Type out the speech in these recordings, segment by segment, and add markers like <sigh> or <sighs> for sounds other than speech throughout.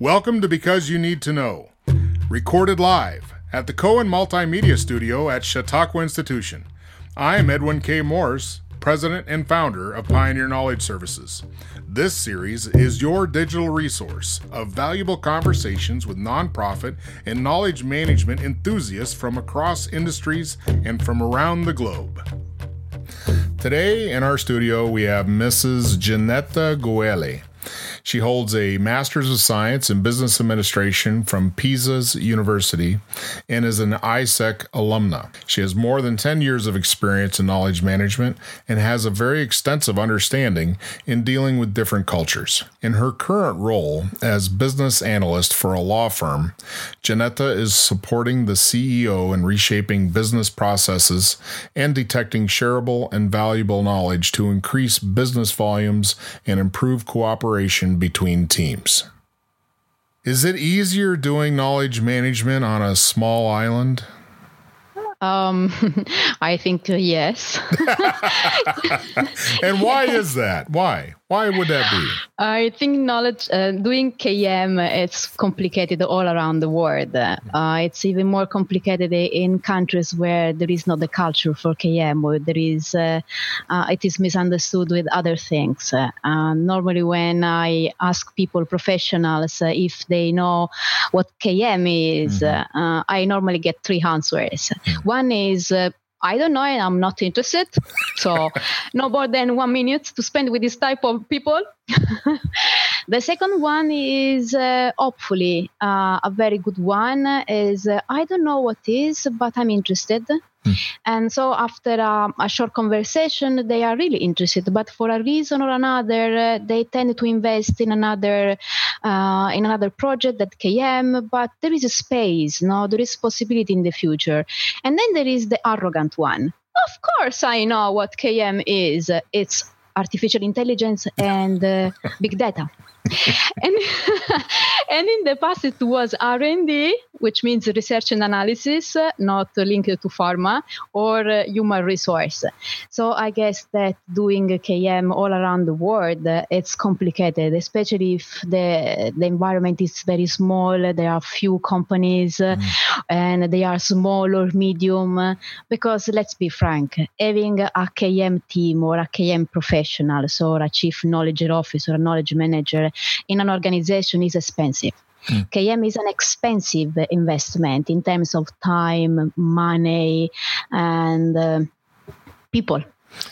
Welcome to Because You Need to Know, recorded live at the Cohen Multimedia Studio at Chautauqua Institution. I am Edwin K. Morris, President and founder of Pioneer Knowledge Services. This series is your digital resource of valuable conversations with nonprofit and knowledge management enthusiasts from across industries and from around the globe. Today in our studio, we have Mrs. Ginetta Guele. She holds a Master's of Science in Business Administration from Pisa's University and is an ISEC alumna. She has more than 10 years of experience in knowledge management and has a very extensive understanding in dealing with different cultures. In her current role as business analyst for a law firm, Janetta is supporting the CEO in reshaping business processes and detecting shareable and valuable knowledge to increase business volumes and improve cooperation between teams. Is it easier doing knowledge management on a small island? Um, <laughs> I think uh, yes. <laughs> and why is that? Why? Why would that be? I think knowledge uh, doing KM it's complicated all around the world. Uh, it's even more complicated in countries where there is not the culture for KM, or there is uh, uh, it is misunderstood with other things. Uh, normally, when I ask people, professionals, if they know what KM is, mm-hmm. I normally get three answers. Mm-hmm. One is I don't know, and I'm not interested. So, <laughs> no more than one minute to spend with this type of people. <laughs> the second one is uh, hopefully uh, a very good one. Is uh, I don't know what is, but I'm interested. Mm. And so after a, a, short conversation, they are really interested, but for a reason or another, uh, they tend to invest in another uh, in another project that KM. But there is a space, no, there is possibility in the future. And then there is the arrogant one. Of course, I know what KM is. It's artificial intelligence and uh, big data. And, <laughs> and in the past it was r&d which means research and analysis not linked to pharma or uh, human resource so i guess that doing km all around the world uh, it's complicated especially if the, the environment is very small there are few companies mm. and they are small or medium because let's be frank having a km team or a km professional so a chief knowledge officer a knowledge manager in an organization is expensive. Mm. KM is an expensive investment in terms of time, money, and uh, people.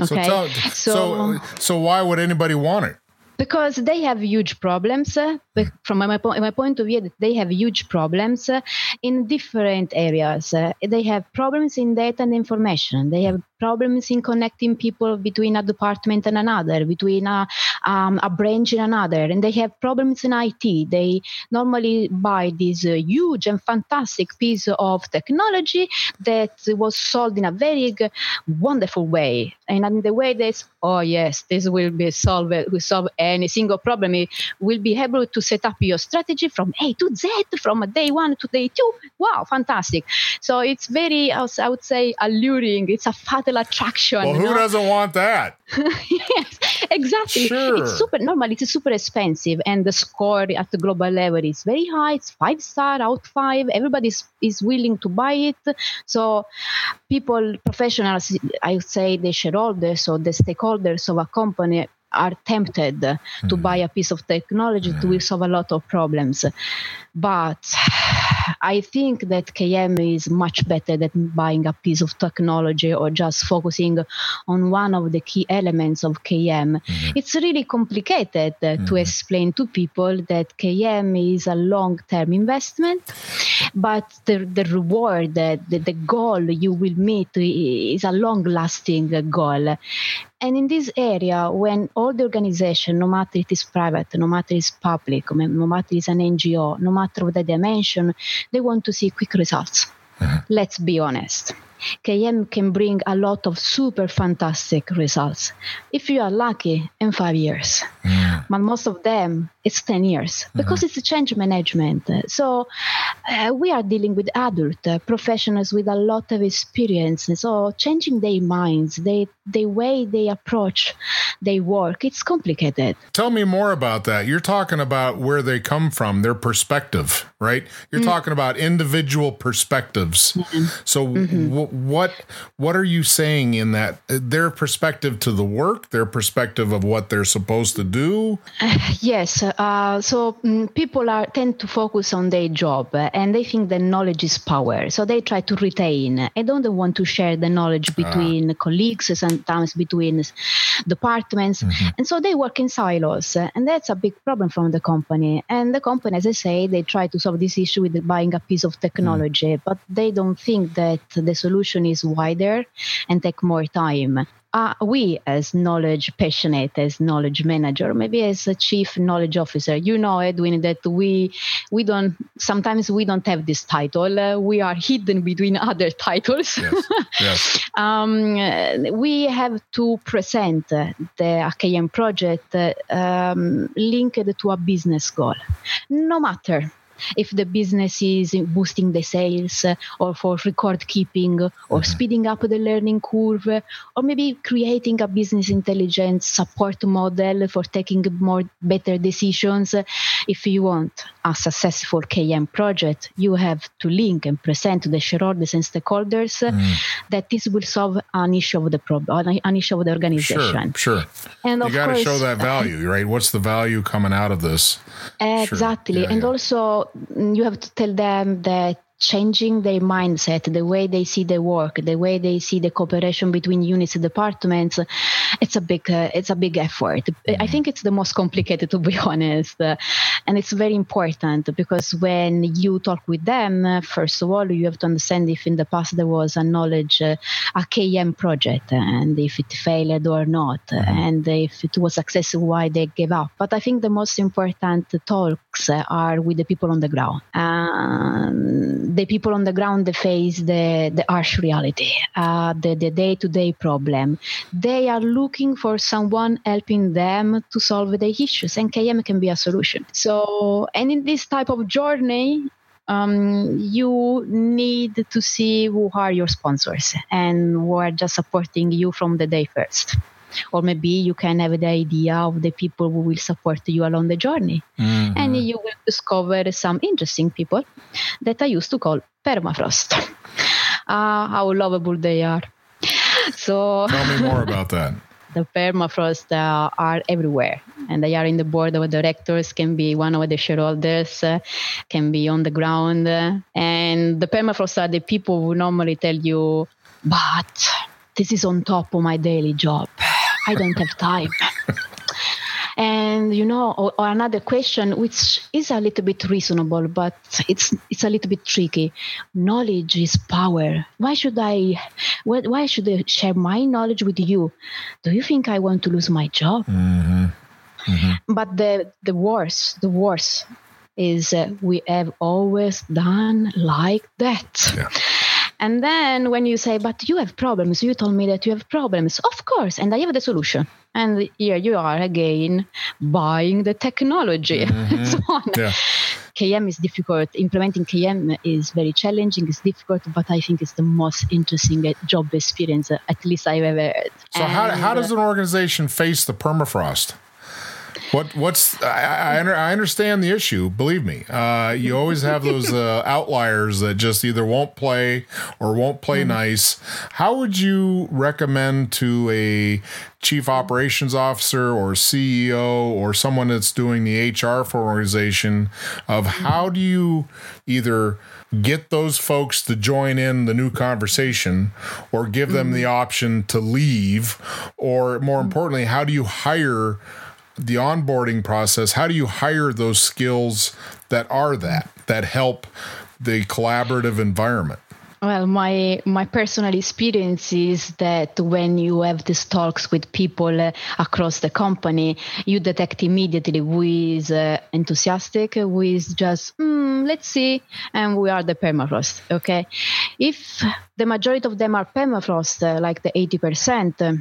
Okay, so, tell, so, so so why would anybody want it? because they have huge problems. Uh, from my, my point of view, they have huge problems uh, in different areas. Uh, they have problems in data and information. They have problems in connecting people between a department and another, between a, um, a branch and another. And they have problems in IT. They normally buy this uh, huge and fantastic piece of technology that was sold in a very wonderful way. And in the way that, oh, yes, this will be solved, will solve any single problem. It will be able to set up your strategy from A to Z, from day one to day two. Wow, fantastic. So it's very, I would say, alluring. It's a fat attraction. Well, who know? doesn't want that? <laughs> yes, exactly. Sure. It's super normal. It's super expensive, and the score at the global level is very high. It's five star out five. Everybody is willing to buy it. So, people, professionals, I would say, the shareholders or the stakeholders of a company are tempted mm-hmm. to buy a piece of technology to solve a lot of problems. But I think that KM is much better than buying a piece of technology or just focusing on one of the key elements of KM. Mm-hmm. It's really complicated uh, mm-hmm. to explain to people that KM is a long term investment, but the, the reward, the, the goal you will meet is a long lasting goal. And in this area, when all the organization, no matter it is private, no matter it is public, no matter it is an NGO, no matter what the dimension, they want to see quick results. Uh-huh. Let's be honest. KM can bring a lot of super fantastic results. If you are lucky, in five years. Mm. But most of them, it's 10 years because mm-hmm. it's change management. So uh, we are dealing with adult uh, professionals with a lot of experience. So changing their minds, they, the way they approach their work, it's complicated. Tell me more about that. You're talking about where they come from, their perspective, right? You're mm-hmm. talking about individual perspectives. Mm-hmm. So mm-hmm. w- what what are you saying in that their perspective to the work, their perspective of what they're supposed to do? Uh, <sighs> yes. Uh, so um, people are tend to focus on their job uh, and they think that knowledge is power. So they try to retain. I don't want to share the knowledge ah. between colleagues, sometimes between departments, mm-hmm. and so they work in silos, and that's a big problem from the company. And the company, as I say, they try to solve this issue with buying a piece of technology, mm. but they don't think that the solution is wider and take more time uh, we as knowledge passionate as knowledge manager maybe as a chief knowledge officer you know edwin that we we don't sometimes we don't have this title uh, we are hidden between <laughs> other titles yes. Yes. <laughs> um, we have to present the akm project uh, um, linked to a business goal no matter if the business is boosting the sales uh, or for record keeping or mm-hmm. speeding up the learning curve or maybe creating a business intelligence support model for taking more better decisions if you want a successful km project you have to link and present to the shareholders and stakeholders mm. that this will solve an issue of the problem an issue of the organization sure sure and you got to show that value <laughs> right what's the value coming out of this exactly sure. yeah, and yeah. also you have to tell them that changing their mindset, the way they see the work, the way they see the cooperation between units and departments, it's a big uh, it's a big effort. Mm-hmm. I think it's the most complicated <laughs> to be honest, uh, and it's very important because when you talk with them, uh, first of all, you have to understand if in the past there was a knowledge uh, a KM project and if it failed or not, mm-hmm. and if it was successful, why they gave up. But I think the most important talks are with the people on the ground. Um, the people on the ground face the, the harsh reality, uh, the, the day-to-day problem. They are looking for someone helping them to solve the issues, and KM can be a solution. So, and in this type of journey, um, you need to see who are your sponsors and who are just supporting you from the day first or maybe you can have the idea of the people who will support you along the journey. Mm-hmm. and you will discover some interesting people that i used to call permafrost. Uh, <laughs> how lovable they are. So tell me <laughs> more about that. The permafrost uh, are everywhere. And they are in the board of directors can be one of the shareholders uh, can be on the ground. Uh, and the permafrost are the people who normally tell you but this is on top of my daily job I don't have time. and you know, or, or, another question, which is a little bit reasonable, but it's it's a little bit tricky. Knowledge is power. Why should I? Why should I share my knowledge with you? Do you think I want to lose my job? Mm-hmm. Mm-hmm. But the the worst, the worst is uh, we have always done like that. Yeah. And then when you say, but you have problems, you told me that you have problems. Of course. And I have the solution. And here you are again buying the technology mm-hmm. <laughs> so on. Yeah. KM is difficult. Implementing KM is very challenging. It's difficult, but I think it's the most interesting job experience, at least I've ever had. So, and, how, how does an organization face the permafrost? What what's I, I, I understand the issue. Believe me, uh, you always have those uh, <laughs> outliers that just either won't play or won't play mm nice. How would you recommend to a chief operations officer or CEO or someone that's doing the HR for an organization of how do you either get those folks to join in the new conversation or give them the option to leave? Or more importantly how do you hire the onboarding process, how do you hire those skills that are that, that help the collaborative environment? Well, my my personal experience is that when you have these talks with people uh, across the company, you detect immediately who is uh, enthusiastic, who is just mm, let's see, and we are the permafrost. Okay, if the majority of them are permafrost, uh, like the eighty percent, uh,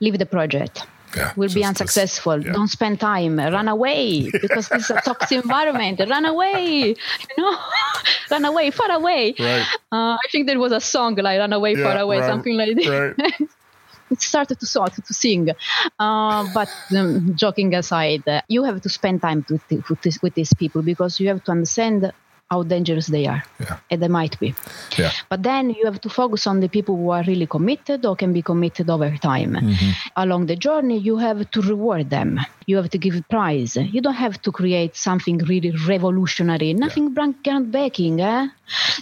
leave the project Yeah, will be unsuccessful. yeah. Don't spend time. Run away because this is a toxic environment. Run away. You know, <laughs> run away, far away. Right. Uh, I think there was a song like "Run Away, Far Away," something like this. Right. <laughs> it started to sort to sing. Uh, but um, joking aside, uh, you have to spend time with, with, this, with these people because you have to understand how dangerous they are, Yeah. and they might be. Yeah. But then you have to focus on the people who are really committed or can be committed over time. Mm-hmm. Along the journey, you have to reward them. You have to give a prize. You don't have to create something really revolutionary. Nothing brand- groundbreaking. Eh?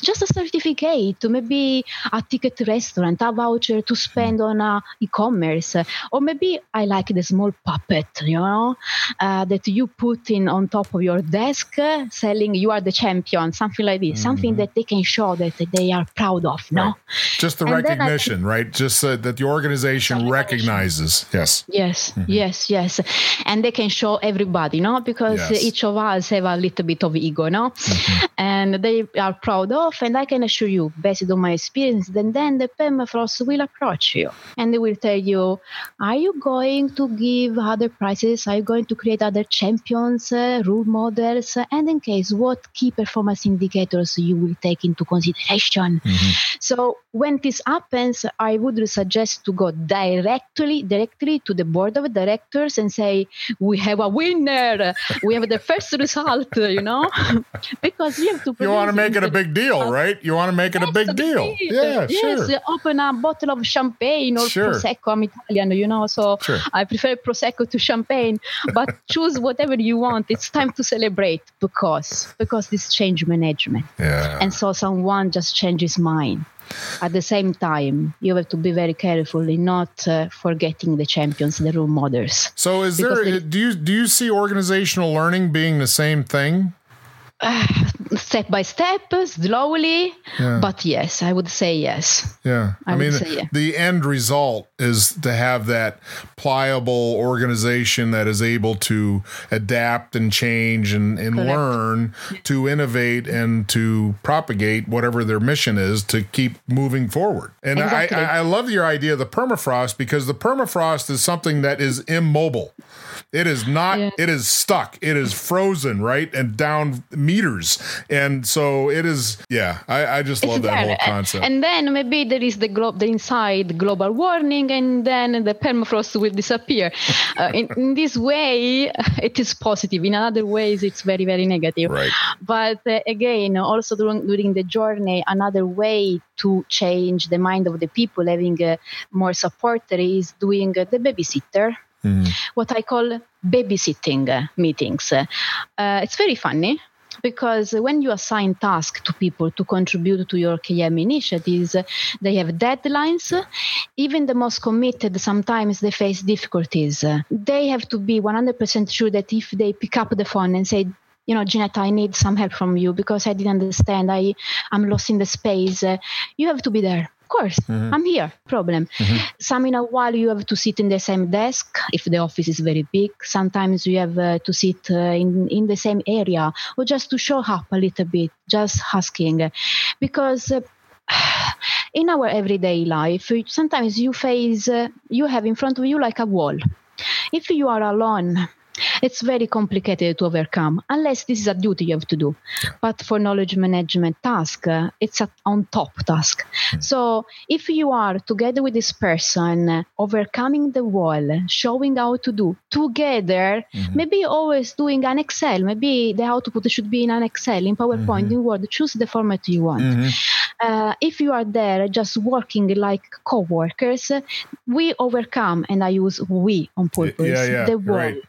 Just a certificate, to maybe a ticket to restaurant, a voucher to spend on uh, e-commerce, or maybe I like the small puppet, you know, uh, that you put in on top of your desk, uh, selling "You are the champion," something like this, something that they can show that they are proud of. No. Right. Just the And recognition, right? Just uh, that the organization recognizes. Yes. Yes, yes, yes. And they can show everybody, no? Because Mm-hmm. Yes. each of us have a little bit of ego, no? Mm-hmm. And they are proud of, and I can assure you, based on my experience, then then the permafrost will approach you and they will tell you, are you going to give other prizes? Are you going to create other champions, uh, role models? And in case, what key performance indicators you will take into consideration? So when this happens, I would suggest to go directly, directly to the board of directors and say, "We have a winner. We have the first result." You know, <laughs> because you have to. You want to make it a the- big deal, right? You want to make it a big deal. Yeah, yes, sure. open a bottle of champagne or Sure. prosecco. I'm Italian, you know, so Sure. I prefer prosecco to champagne. But <laughs> choose whatever you want. It's time to celebrate because because this change management Yeah. and so someone just changes mind at the same time you have to be very careful in not uh, forgetting the champions the role models So is because there it- do you do you see organizational learning being the same thing? <sighs> step by step slowly Yeah. but yes i would say yes Yeah. I, I mean, yeah. the end result is to have that pliable organization that is able to adapt and change and, and Correct. learn to innovate and to propagate whatever their mission is to keep moving forward. And Exactly. I, I love your idea of the permafrost because the permafrost is something that is immobile. It is not, Yeah. it is stuck. It is frozen, right? And down meters. And so it is, yeah, I, I just love It's that there. whole concept. and then maybe there is the glo- the inside global warming and then the permafrost will disappear <laughs> uh, in, in this way <laughs> it is positive in other ways it's very very negative Right. but uh, again also during, during the journey another way to change the mind of the people having uh, more support is doing uh, the babysitter what i call babysitting meetings uh, it's very funny because when you assign tasks to people to contribute to your KM initiatives, they have deadlines. Even the most committed, sometimes they face difficulties. They have to be 100% sure that if they pick up the phone and say, you know, Jeanette, I need some help from you because I didn't understand. I, I'm lost in the space. You have to be there. Of course, I'm here. Problem. Some in a while you have to sit in the same desk if the office is very big. Sometimes you have uh, to sit uh, in in the same area or just to show up a little bit, just asking, because. Uh, <sighs> in our everyday life, sometimes you face, uh, you have in front of you like a wall. If you are alone, it's very complicated to overcome unless this is a duty you have to do. But for knowledge management task uh, it's a on top task. So if you are together with this person uh, overcoming the wall showing how to do together maybe always doing an excel. Maybe the output should be in an excel in powerpoint in word. Choose the format you want. Uh, if you are there just working like co-workers uh, we overcome and i use we on purpose yeah, yeah, the wall. right.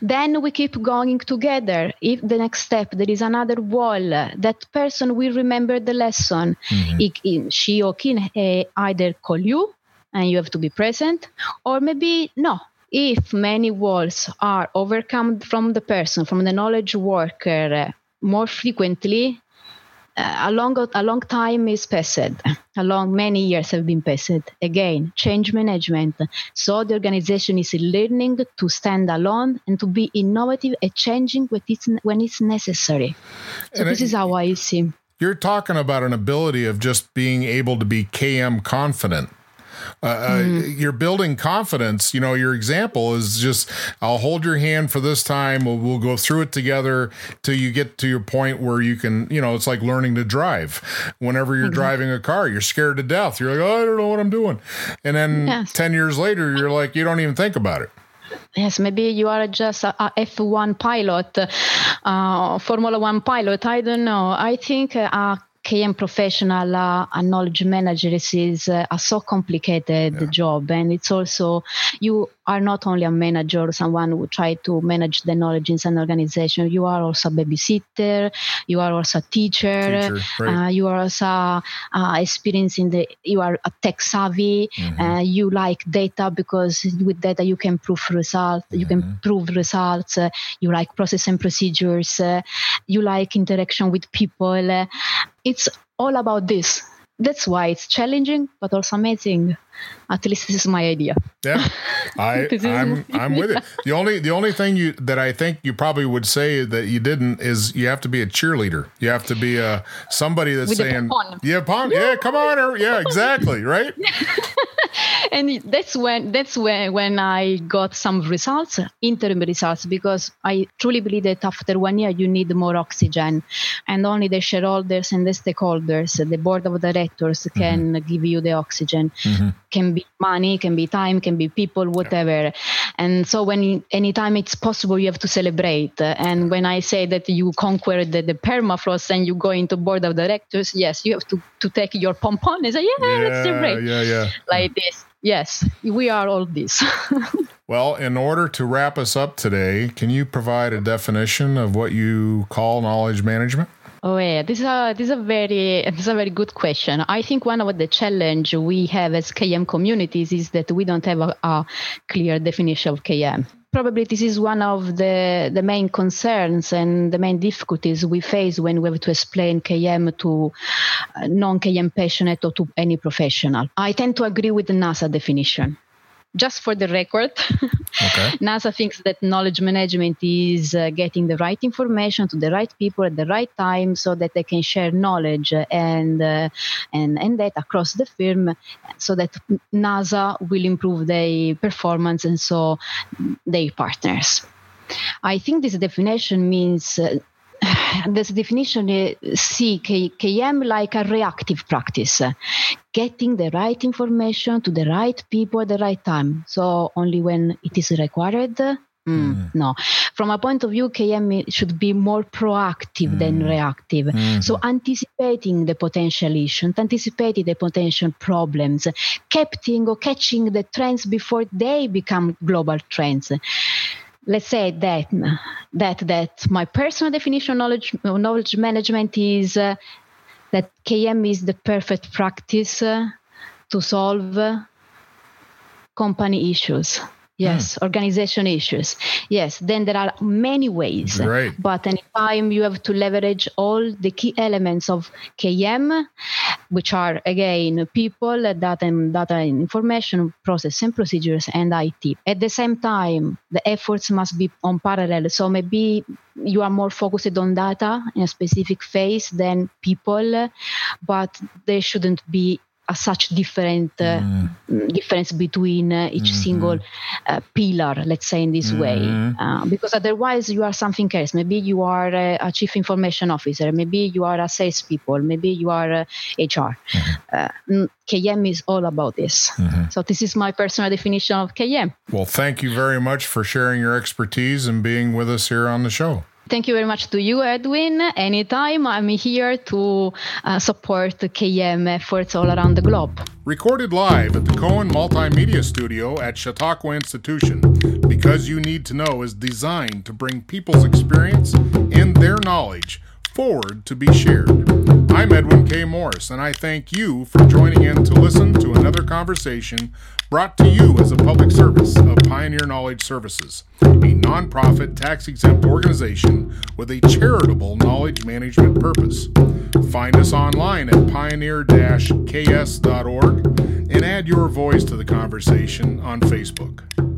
Then we keep going together. If the next step there is another wall. That person will remember the lesson. He, he- she or can uh, either call you and you have to be present or maybe no. If many walls are overcome from the person from the knowledge worker uh, more frequently Uh, a long a long time is passed. A long many years have been passed. Again change management. So the organization is learning to stand alone and to be innovative and changing when it's, when it's necessary. So and this it, is how i see. You're talking about an ability of just being able to be km confident uh, mm. you're building confidence. You know, your example is just, I'll hold your hand for this time. We'll, we'll go through it together till you get to your point where you can, you know, it's like learning to drive. Whenever you're mm-hmm. driving a car, you're scared to death. You're like, oh, I don't know what I'm doing. And then yes. 10 years later, you're like, you don't even think about it. Yes, maybe you are just a, a F1 pilot, uh, Formula One pilot. I don't know. I think uh, KM professional uh, and knowledge manager is uh, a so complicated yeah. job, and it's also you are not only a manager, someone who try to manage the knowledge in an organization. You are also a babysitter. You are also a teacher. teacher right. uh, you are also uh, experiencing the. You are a tech savvy. Mm-hmm. Uh, you like data because with data you can prove results. Mm-hmm. You can mm-hmm. prove results. Uh, you like process and procedures. Uh, you like interaction with people. Uh, it's all about this that's why it's challenging but also amazing. At least this is my idea. Yeah. <laughs> I i'm i'm with it. the only the only thing you that i think you probably would say that you didn't is you have to be a cheerleader. You have to be a somebody that's With saying yeah pon yeah come on yeah exactly right <laughs> and that's when that's when when I got some results, interim results, because I truly believe that after one year you need more oxygen, and only the shareholders and the stakeholders, the board of directors, mm-hmm. can mm-hmm. give you the oxygen. Mm-hmm. Can be money, can be time, can be people, whatever. Yeah. And so when anytime it's possible, you have to celebrate. And when I say that you conquered the, the permafrost and you go into board of directors, yes, you have to to take your pom pom and say, yeah, yeah, let's celebrate. Yeah, yeah. Like this. Yes, we are all this. <laughs> well, in order to wrap us up today, can you provide a definition of what you call knowledge management? Oh yeah, this is a this is a very this is a very good question. I think one of the challenge we have as KM communities is that we don't have a, a clear definition of KM probably this is one of the, the main concerns and the main difficulties we face when we have to explain KM to uh, non KM passionate or to any professional. I tend to agree with the NASA definition just for the record, <laughs> okay. NASA thinks that knowledge management is uh, getting the right information to the right people at the right time so that they can share knowledge and uh, and and that across the firm so that NASA will improve their performance and so their partners. I think this definition means uh, <sighs> this definition see KM like a reactive practice, getting the right information to the right people at the right time. So only when it is required. Mm, mm. No, from a point of view, KM should be more proactive mm. than reactive. Mm. So anticipating the potential issues, anticipating the potential problems, capturing or catching the trends before they become global trends let's say that that that my personal definition of knowledge knowledge management is uh, that KM is the perfect practice uh, to solve company issues. Yes, hmm. organization issues. Yes, then there are many ways. Right. But anytime you have to leverage all the key elements of KM, which are again people, data and data and information, process and procedures, and IT. At the same time, the efforts must be on parallel. So maybe you are more focused on data in a specific phase than people, but they shouldn't be a such different uh, mm. difference between uh, each mm-hmm. single uh, pillar let's say in this mm-hmm. way uh, because otherwise you are something else maybe you are a chief information officer maybe you are a salespeople maybe you are hr mm-hmm. km uh, is all about this mm-hmm. so this is my personal definition of km well thank you very much for sharing your expertise and being with us here on the show Thank you very much to you, Edwin. Anytime, I'm here to uh, support KM efforts all around the globe. Recorded live at the Cohen Multimedia Studio at Chautauqua Institution, Because You Need to Know is designed to bring people's experience and their knowledge forward to be shared. I'm Edwin K. Morris, and I thank you for joining in to listen to another conversation brought to you as a public service of Pioneer Knowledge Services, a nonprofit tax exempt organization with a charitable knowledge management purpose. Find us online at pioneer ks.org and add your voice to the conversation on Facebook.